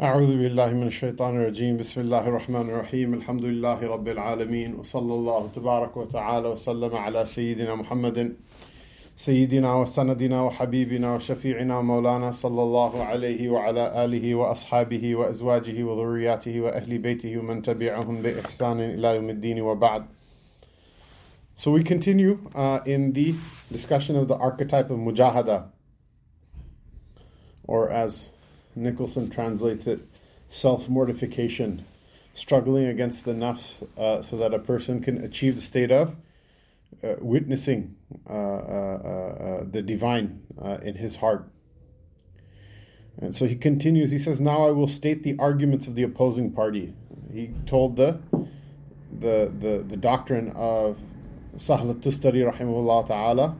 أعوذ بالله من الشيطان الرجيم. بسم الله الرحمن الرحيم. الحمد لله رب العالمين وصلى الله تبارك وتعالى وسلم على سيدنا محمد سيدنا وسندنا وحبيبنا وشفيعنا مولانا صلى الله عليه وعلى آله وأصحابه وأزواجه وذرياته وأهل بيته ومن تبعهم بإحسان إلى يوم الدين وبعد. So we continue uh, in the discussion of the archetype of mujahada or as Nicholson translates it, self mortification, struggling against the nafs uh, so that a person can achieve the state of uh, witnessing uh, uh, uh the divine uh, in his heart. And so he continues, he says, Now I will state the arguments of the opposing party. He told the the the, the doctrine of Sahla Tustari rahimahullah ta'ala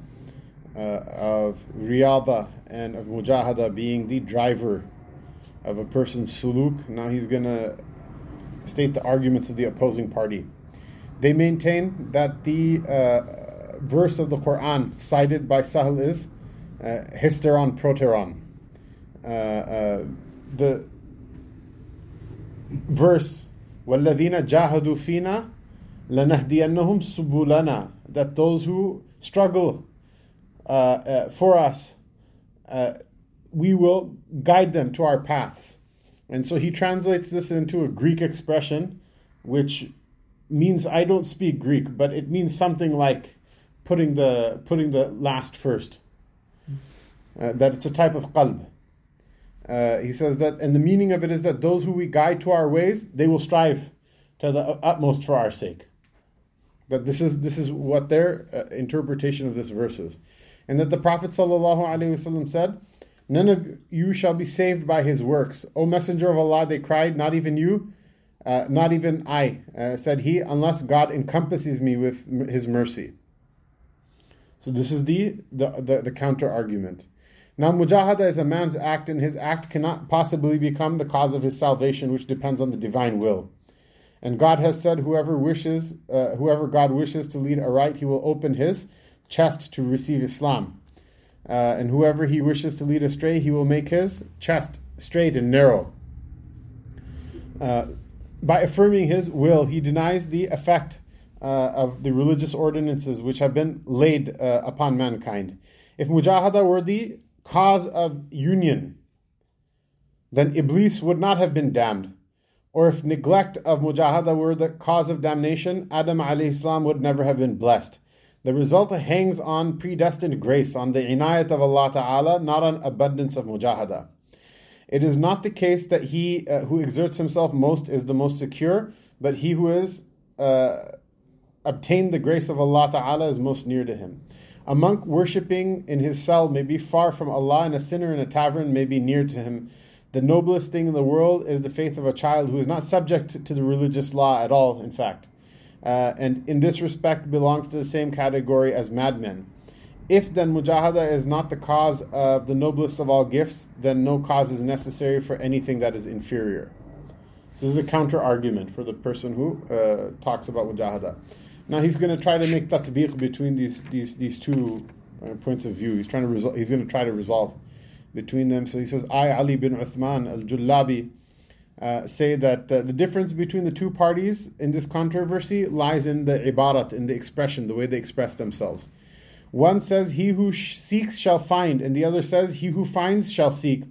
of riyada and of mujahada being the driver of a person's suluk. Now he's going to state the arguments of the opposing party. They maintain that the uh, verse of the Quran cited by Sahil is uh, hysteron proteron. Uh, uh the verse وَالَّذِينَ جَاهَدُوا فِينَا لَنَهْدِيَنَّهُمْ سُبُلَنَا that those who struggle uh, uh, for us we will guide them to our paths. And so he translates this into a Greek expression, which means I don't speak Greek, but it means something like putting the putting the last first. Uh, that it's a type of qalb. Uh, he says that, and the meaning of it is that those who we guide to our ways, they will strive to the utmost for our sake. That this is this is what their uh, interpretation of this verse is, and that the Prophet ﷺ said None of you shall be saved by his works. O Messenger of Allah, they cried, Not even you, uh, not even I, uh, said he, unless God encompasses me with his mercy. So this is the, the, the, the counter argument. Now, mujahada is a man's act, and his act cannot possibly become the cause of his salvation, which depends on the divine will. And God has said, whoever wishes, uh, whoever God wishes to lead aright, He will open his chest to receive Islam. Uh, and whoever he wishes to lead astray, he will make his chest straight and narrow. Uh, by affirming his will, he denies the effect uh, of the religious ordinances which have been laid uh, upon mankind. If mujahada were the cause of union, then Iblis would not have been damned. Or if neglect of mujahada were the cause of damnation, Adam alayhi would never have been blessed. The result hangs on predestined grace, on the inayat of Allah Ta'ala, not on abundance of mujahada. It is not the case that he uh, who exerts himself most is the most secure, but he who has uh, obtained the grace of Allah Ta'ala is most near to him. A monk worshipping in his cell may be far from Allah, and a sinner in a tavern may be near to him. The noblest thing in the world is the faith of a child who is not subject to the religious law at all, in fact uh, and in this respect belongs to the same category as madmen. If then mujahada is not the cause of the noblest of all gifts, then no cause is necessary for anything that is inferior. So this is a counter argument for the person who uh, talks about mujahada. Now he's going to try to make tatbiq between these these these two uh, points of view. He's trying to resol- he's going to try to resolve between them. So he says, "I Ali bin Uthman al-Jullabi." Uh, say that uh, the difference between the two parties in this controversy lies in the ibarat, in the expression, the way they express themselves. One says, He who sh- seeks shall find, and the other says, He who finds shall seek.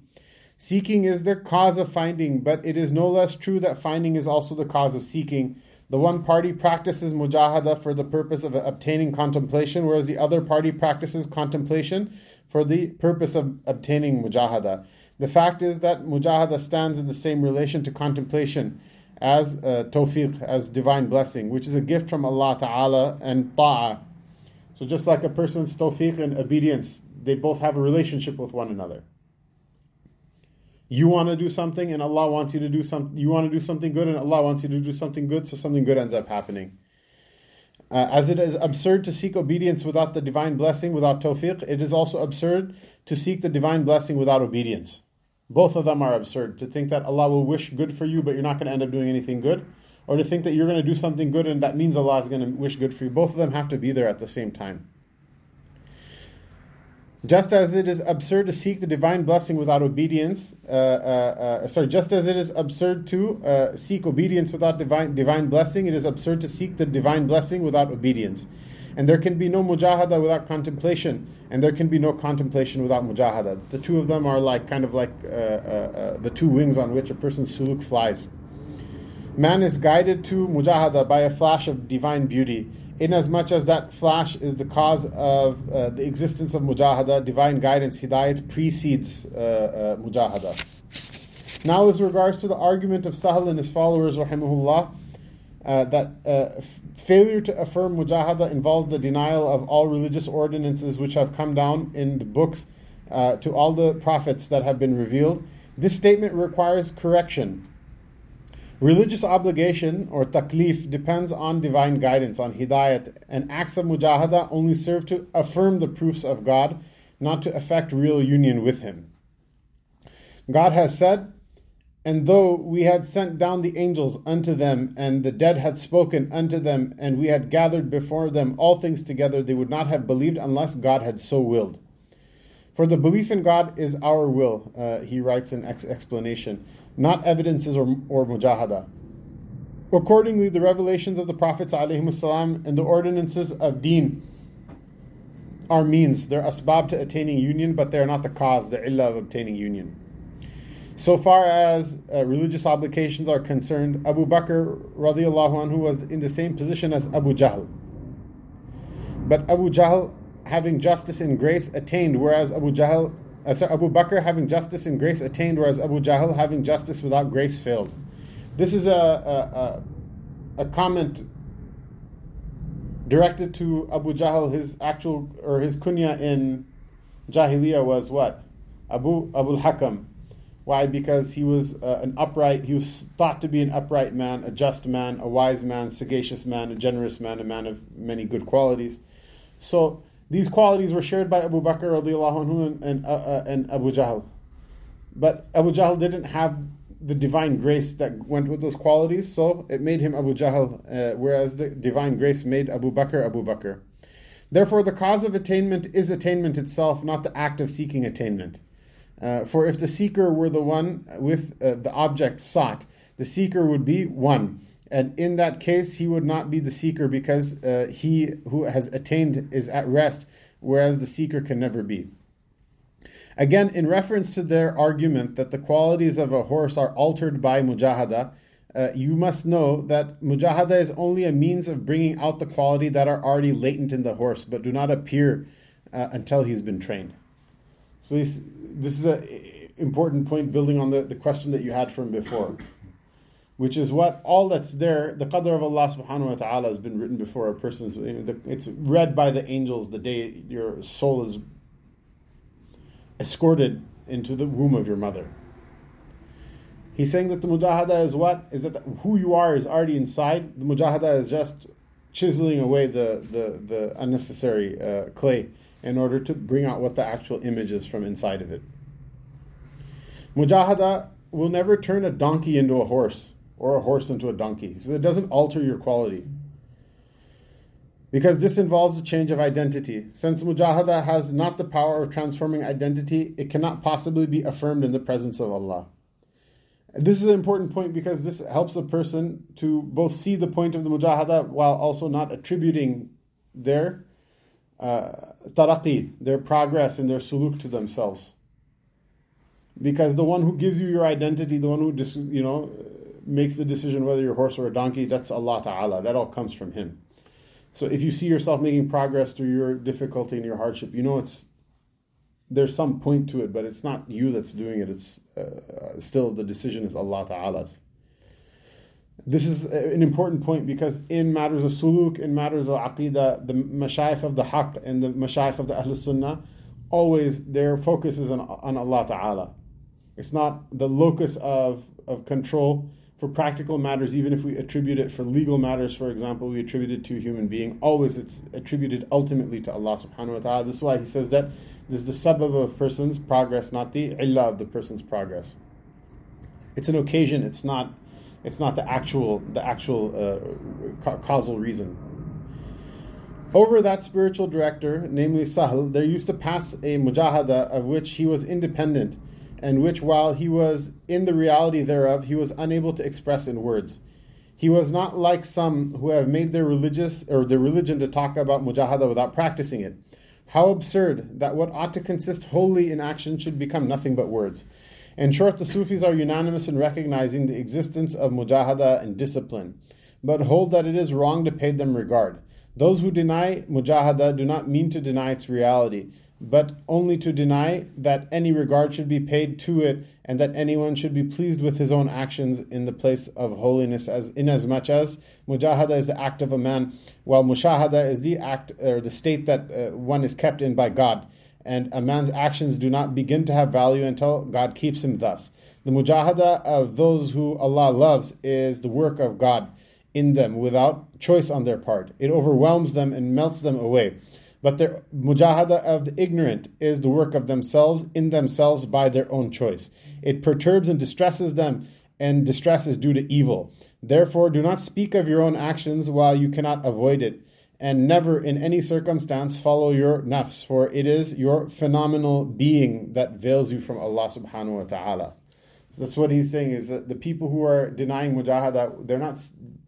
Seeking is the cause of finding, but it is no less true that finding is also the cause of seeking. The one party practices mujahada for the purpose of obtaining contemplation, whereas the other party practices contemplation for the purpose of obtaining mujahada. The fact is that mujahada stands in the same relation to contemplation as uh, tawfiq, as divine blessing, which is a gift from Allah Ta'ala and ta'ah. So just like a person's tawfiq and obedience, they both have a relationship with one another. You want to do something and Allah wants you to do something. You want to do something good and Allah wants you to do something good, so something good ends up happening. Uh, as it is absurd to seek obedience without the divine blessing, without tawfiq, it is also absurd to seek the divine blessing without obedience. Both of them are absurd. To think that Allah will wish good for you, but you're not going to end up doing anything good, or to think that you're going to do something good and that means Allah is going to wish good for you. Both of them have to be there at the same time. Just as it is absurd to seek the divine blessing without obedience, uh, uh, uh, sorry, just as it is absurd to uh, seek obedience without divine divine blessing, it is absurd to seek the divine blessing without obedience. And there can be no mujahada without contemplation, and there can be no contemplation without mujahada. The two of them are like kind of like uh, uh, the two wings on which a person's suluk flies. Man is guided to mujahada by a flash of divine beauty inasmuch as that flash is the cause of uh, the existence of mujahada, divine guidance, hidayat precedes uh, uh, mujahada. Now, as regards to the argument of Sahal and his followers, rahimahullah, uh, that uh, f- failure to affirm mujahada involves the denial of all religious ordinances which have come down in the books uh, to all the prophets that have been revealed. This statement requires correction Religious obligation or taklif depends on divine guidance, on hidayat, and acts of mujahada only serve to affirm the proofs of God, not to effect real union with Him. God has said, And though we had sent down the angels unto them, and the dead had spoken unto them, and we had gathered before them all things together, they would not have believed unless God had so willed. For the belief in God is our will, uh, he writes in ex- explanation, not evidences or, or mujahada. Accordingly, the revelations of the Prophets والسلام, and the ordinances of deen are means. They're asbab to attaining union, but they're not the cause, the illah of obtaining union. So far as uh, religious obligations are concerned, Abu Bakr radiallahu anhu was in the same position as Abu Jahl. But Abu Jahl having justice and grace attained, whereas Abu Jahl, uh, sorry, Abu Bakr having justice and grace attained, whereas Abu Jahl having justice without grace failed. This is a, a, a, a comment directed to Abu Jahl. His actual or his kunya in Jahiliyyah was what? Abu Abu Hakam. Why? Because he was uh, an upright. He was thought to be an upright man, a just man, a wise man, sagacious man, a generous man, a man of many good qualities. So these qualities were shared by Abu Bakr anhu and, and, uh, uh, and Abu Jahl. But Abu Jahl didn't have the divine grace that went with those qualities, so it made him Abu Jahl, uh, whereas the divine grace made Abu Bakr Abu Bakr. Therefore, the cause of attainment is attainment itself, not the act of seeking attainment. Uh, for if the seeker were the one with uh, the object sought, the seeker would be one. And in that case, he would not be the seeker because uh, he who has attained is at rest, whereas the seeker can never be. Again, in reference to their argument that the qualities of a horse are altered by mujahada, uh, you must know that mujahada is only a means of bringing out the quality that are already latent in the horse, but do not appear uh, until he's been trained. So this, this is an important point building on the, the question that you had from before which is what all that's there, the qadr of Allah subhanahu wa ta'ala has been written before a person's, it's read by the angels the day your soul is escorted into the womb of your mother. He's saying that the mujahada is what? Is that who you are is already inside. The mujahada is just chiseling away the, the, the unnecessary uh, clay in order to bring out what the actual image is from inside of it. Mujahada will never turn a donkey into a horse or a horse into a donkey. He says it doesn't alter your quality. Because this involves a change of identity. Since mujahada has not the power of transforming identity, it cannot possibly be affirmed in the presence of Allah. This is an important point because this helps a person to both see the point of the mujahada while also not attributing their uh, taraqi, their progress and their suluk to themselves. Because the one who gives you your identity, the one who you know makes the decision whether you're a horse or a donkey, that's Allah Ta'ala. That all comes from Him. So if you see yourself making progress through your difficulty and your hardship, you know it's there's some point to it, but it's not you that's doing it. It's uh, still the decision is Allah Ta'ala's. This is an important point because in matters of suluk, in matters of aqidah, the mashayikh of the haqq and the mashayikh of the Ahl Sunnah, always their focus is on, on Allah Ta'ala. It's not the locus of, of control for practical matters, even if we attribute it for legal matters, for example, we attribute it to a human being, always it's attributed ultimately to Allah subhanahu wa ta'ala. This is why he says that this is the sabab of a person's progress, not the illah of the person's progress. It's an occasion, it's not it's not the actual the actual uh, causal reason. Over that spiritual director, namely Sahl, there used to pass a mujahada of which he was independent, and which, while he was in the reality thereof, he was unable to express in words. He was not like some who have made their religious or their religion to talk about mujahada without practicing it. How absurd that what ought to consist wholly in action should become nothing but words. In short, the Sufis are unanimous in recognizing the existence of mujahada and discipline, but hold that it is wrong to pay them regard. Those who deny mujahada do not mean to deny its reality, but only to deny that any regard should be paid to it and that anyone should be pleased with his own actions in the place of holiness as inasmuch as mujahada is the act of a man while mushahada is the act or the state that uh, one is kept in by God and a man's actions do not begin to have value until God keeps him thus the mujahada of those who Allah loves is the work of God in them without choice on their part it overwhelms them and melts them away but the mujahada of the ignorant is the work of themselves in themselves by their own choice. It perturbs and distresses them, and distress is due to evil. Therefore, do not speak of your own actions while you cannot avoid it, and never in any circumstance follow your nafs, for it is your phenomenal being that veils you from Allah subhanahu wa ta'ala. So that's what he's saying is that the people who are denying mujahada, they're not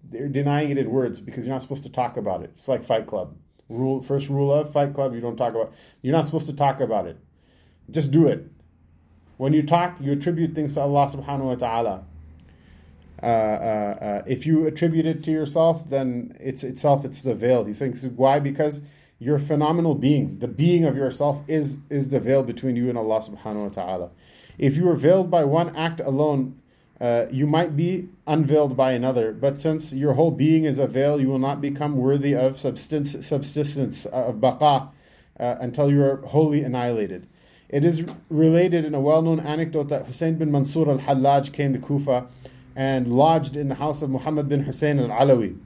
they're denying it in words because you're not supposed to talk about it. It's like Fight Club rule first rule of Fight Club. You don't talk about. You're not supposed to talk about it. Just do it. When you talk, you attribute things to Allah Subhanahu wa Taala. Uh, uh, uh, if you attribute it to yourself, then it's itself it's the veil. He thinks why because your phenomenal being, the being of yourself, is is the veil between you and Allah Subhanahu wa Taala. If you are veiled by one act alone, uh, you might be unveiled by another, but since your whole being is a veil, you will not become worthy of substance, subsistence uh, of baqa uh, until you are wholly annihilated. It is related in a well known anecdote that Hussein bin Mansur al Hallaj came to Kufa and lodged in the house of Muhammad bin Hussein al Alawi.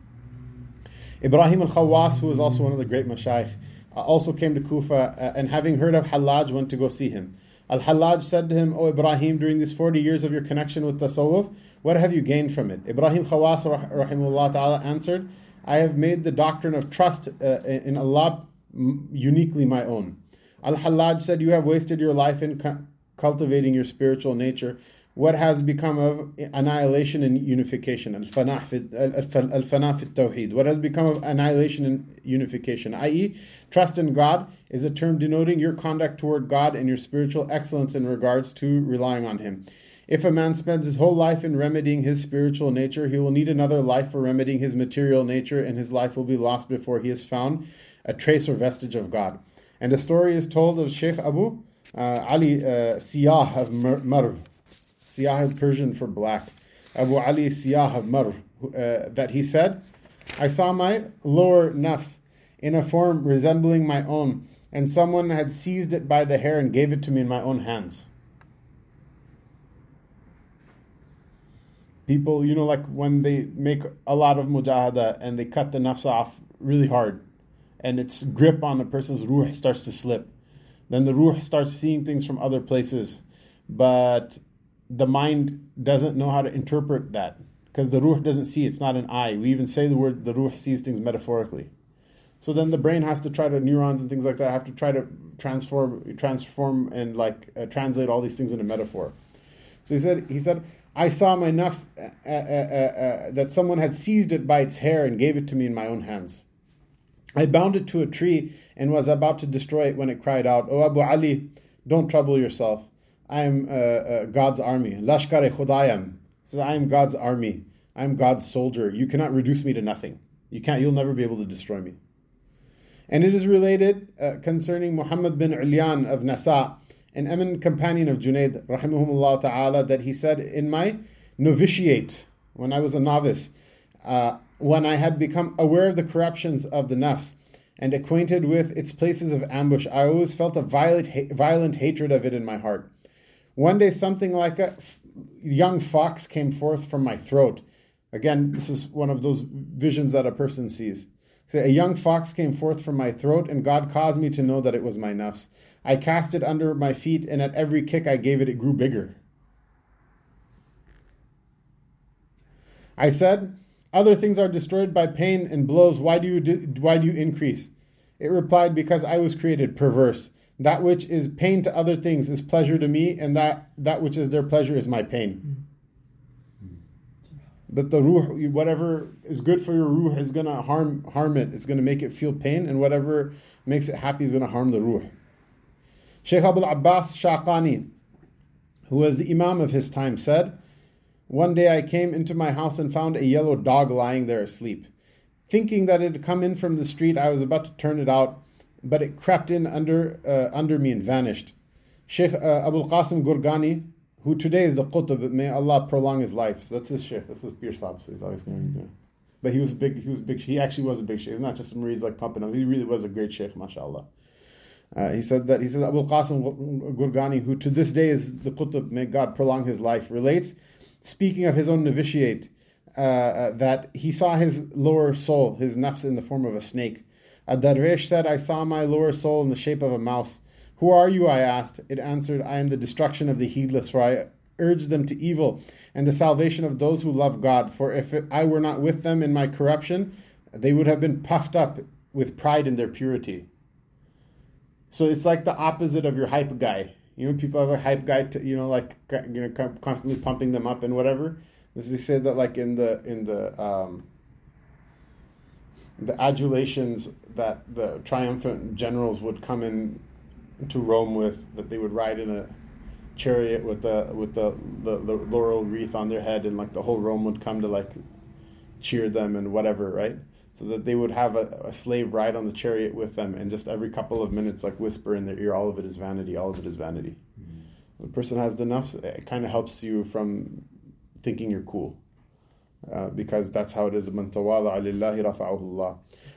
Ibrahim al Khawas, who was also one of the great mashayikh, uh, also came to Kufa uh, and having heard of Hallaj went to go see him. Al Hallaj said to him, O Ibrahim, during these 40 years of your connection with Tasawwuf, what have you gained from it? Ibrahim Khawas rahimullah ta'ala answered, I have made the doctrine of trust uh, in Allah uniquely my own. Al Hallaj said, You have wasted your life in cu- cultivating your spiritual nature what has become of annihilation and unification, al-fana fi tawheed. What has become of annihilation and unification, i.e., trust in God is a term denoting your conduct toward God and your spiritual excellence in regards to relying on Him. If a man spends his whole life in remedying his spiritual nature, he will need another life for remedying his material nature, and his life will be lost before he has found a trace or vestige of God. And a story is told of Sheikh Abu uh, Ali uh, Siyah of Marv Siyah Persian for black, Abu Ali Siyah Mar, uh, that he said, I saw my lower nafs in a form resembling my own, and someone had seized it by the hair and gave it to me in my own hands. People, you know, like when they make a lot of mujahada and they cut the nafs off really hard, and its grip on the person's ruh starts to slip. Then the ruh starts seeing things from other places. But the mind doesn't know how to interpret that because the ruh doesn't see it's not an eye. We even say the word the ruh sees things metaphorically. So then the brain has to try to neurons and things like that have to try to transform transform and like uh, translate all these things into metaphor. So he said he said i saw my nafs uh, uh, uh, uh, that someone had seized it by its hair and gave it to me in my own hands. I bound it to a tree and was about to destroy it when it cried out oh abu ali don't trouble yourself I am uh, uh, God's army. Lashkar e Khudayam. says, I am God's army. I am God's soldier. You cannot reduce me to nothing. You can't. You'll never be able to destroy me. And it is related uh, concerning Muhammad bin Ulyan of Nasa, an eminent companion of Junaid, rahimahumullah ta'ala, that he said, In my novitiate, when I was a novice, uh, when I had become aware of the corruptions of the nafs and acquainted with its places of ambush, I always felt a violent, violent hatred of it in my heart. One day, something like a young fox came forth from my throat. Again, this is one of those visions that a person sees. Say, a young fox came forth from my throat, and God caused me to know that it was my nafs. I cast it under my feet, and at every kick I gave it, it grew bigger. I said, Other things are destroyed by pain and blows. Why do you, do, why do you increase? It replied, Because I was created perverse. That which is pain to other things is pleasure to me, and that, that which is their pleasure is my pain. Mm. That the ruh, whatever is good for your ruh is gonna harm harm it. It's gonna make it feel pain, and whatever makes it happy is gonna harm the ruh. Sheikh Abul Abbas Shaqani, who was the Imam of his time, said, One day I came into my house and found a yellow dog lying there asleep. Thinking that it had come in from the street, I was about to turn it out but it crept in under uh, under me and vanished. Sheikh uh, Abul Qasim Gurgani, who today is the Qutb, may Allah prolong his life. So that's his Sheikh. That's his Pir Sahib. So he's always going to be doing. But he was big. He was big. He actually was a big Sheikh. It's not just some reads like pumping him. He really was a great Sheikh, mashallah. Uh, he said that he said Abul Qasim Gurgani, who to this day is the Qutb, may God prolong his life, relates, speaking of his own novitiate, uh, uh, that he saw his lower soul, his nafs, in the form of a snake. A darvish said, I saw my lower soul in the shape of a mouse. Who are you? I asked. It answered, I am the destruction of the heedless, for I urge them to evil, and the salvation of those who love God. For if I were not with them in my corruption, they would have been puffed up with pride in their purity. So it's like the opposite of your hype guy. You know, people have a hype guy, to, you know, like you know, constantly pumping them up and whatever. As they say that, like in the in the um, the adulations that the triumphant generals would come in to Rome with, that they would ride in a chariot with the with the, the, the laurel wreath on their head, and like the whole Rome would come to like cheer them and whatever, right? So that they would have a, a, slave ride on the chariot with them, and just every couple of minutes, like whisper in their ear, "All of it is vanity. All of it is vanity." Mm-hmm. The person has the nafs. It kind of helps you from thinking you're cool. Uh, because that's how it is.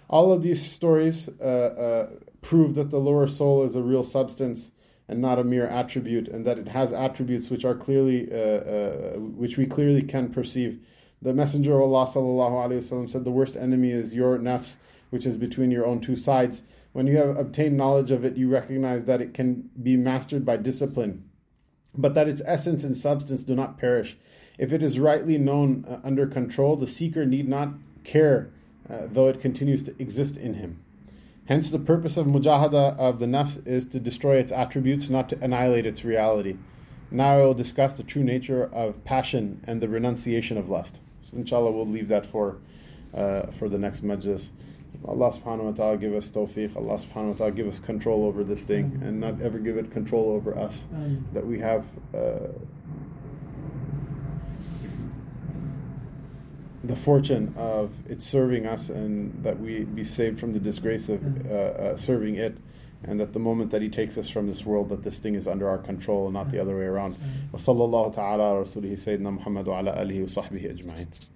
All of these stories uh, uh, prove that the lower soul is a real substance and not a mere attribute, and that it has attributes which are clearly, uh, uh, which we clearly can perceive. The Messenger of Allah وسلم, said, "The worst enemy is your nafs, which is between your own two sides. When you have obtained knowledge of it, you recognize that it can be mastered by discipline." but that its essence and substance do not perish. If it is rightly known uh, under control, the seeker need not care, uh, though it continues to exist in him. Hence, the purpose of mujahada of the nafs is to destroy its attributes, not to annihilate its reality. Now I will discuss the true nature of passion and the renunciation of lust. So inshallah, we'll leave that for uh, for the next majlis. Allah subhanahu wa ta'ala give us tawfiq. Allah subhanahu wa ta'ala give us control over this thing mm-hmm. and not ever give it control over us. Mm-hmm. That we have uh, the fortune of it serving us and that we be saved from the disgrace of uh, uh, serving it. And that the moment that he takes us from this world, that this thing is under our control and not the other way around. وصلى الله تعالى على رسوله سيدنا محمد وعلى آله وصحبه أجمعين.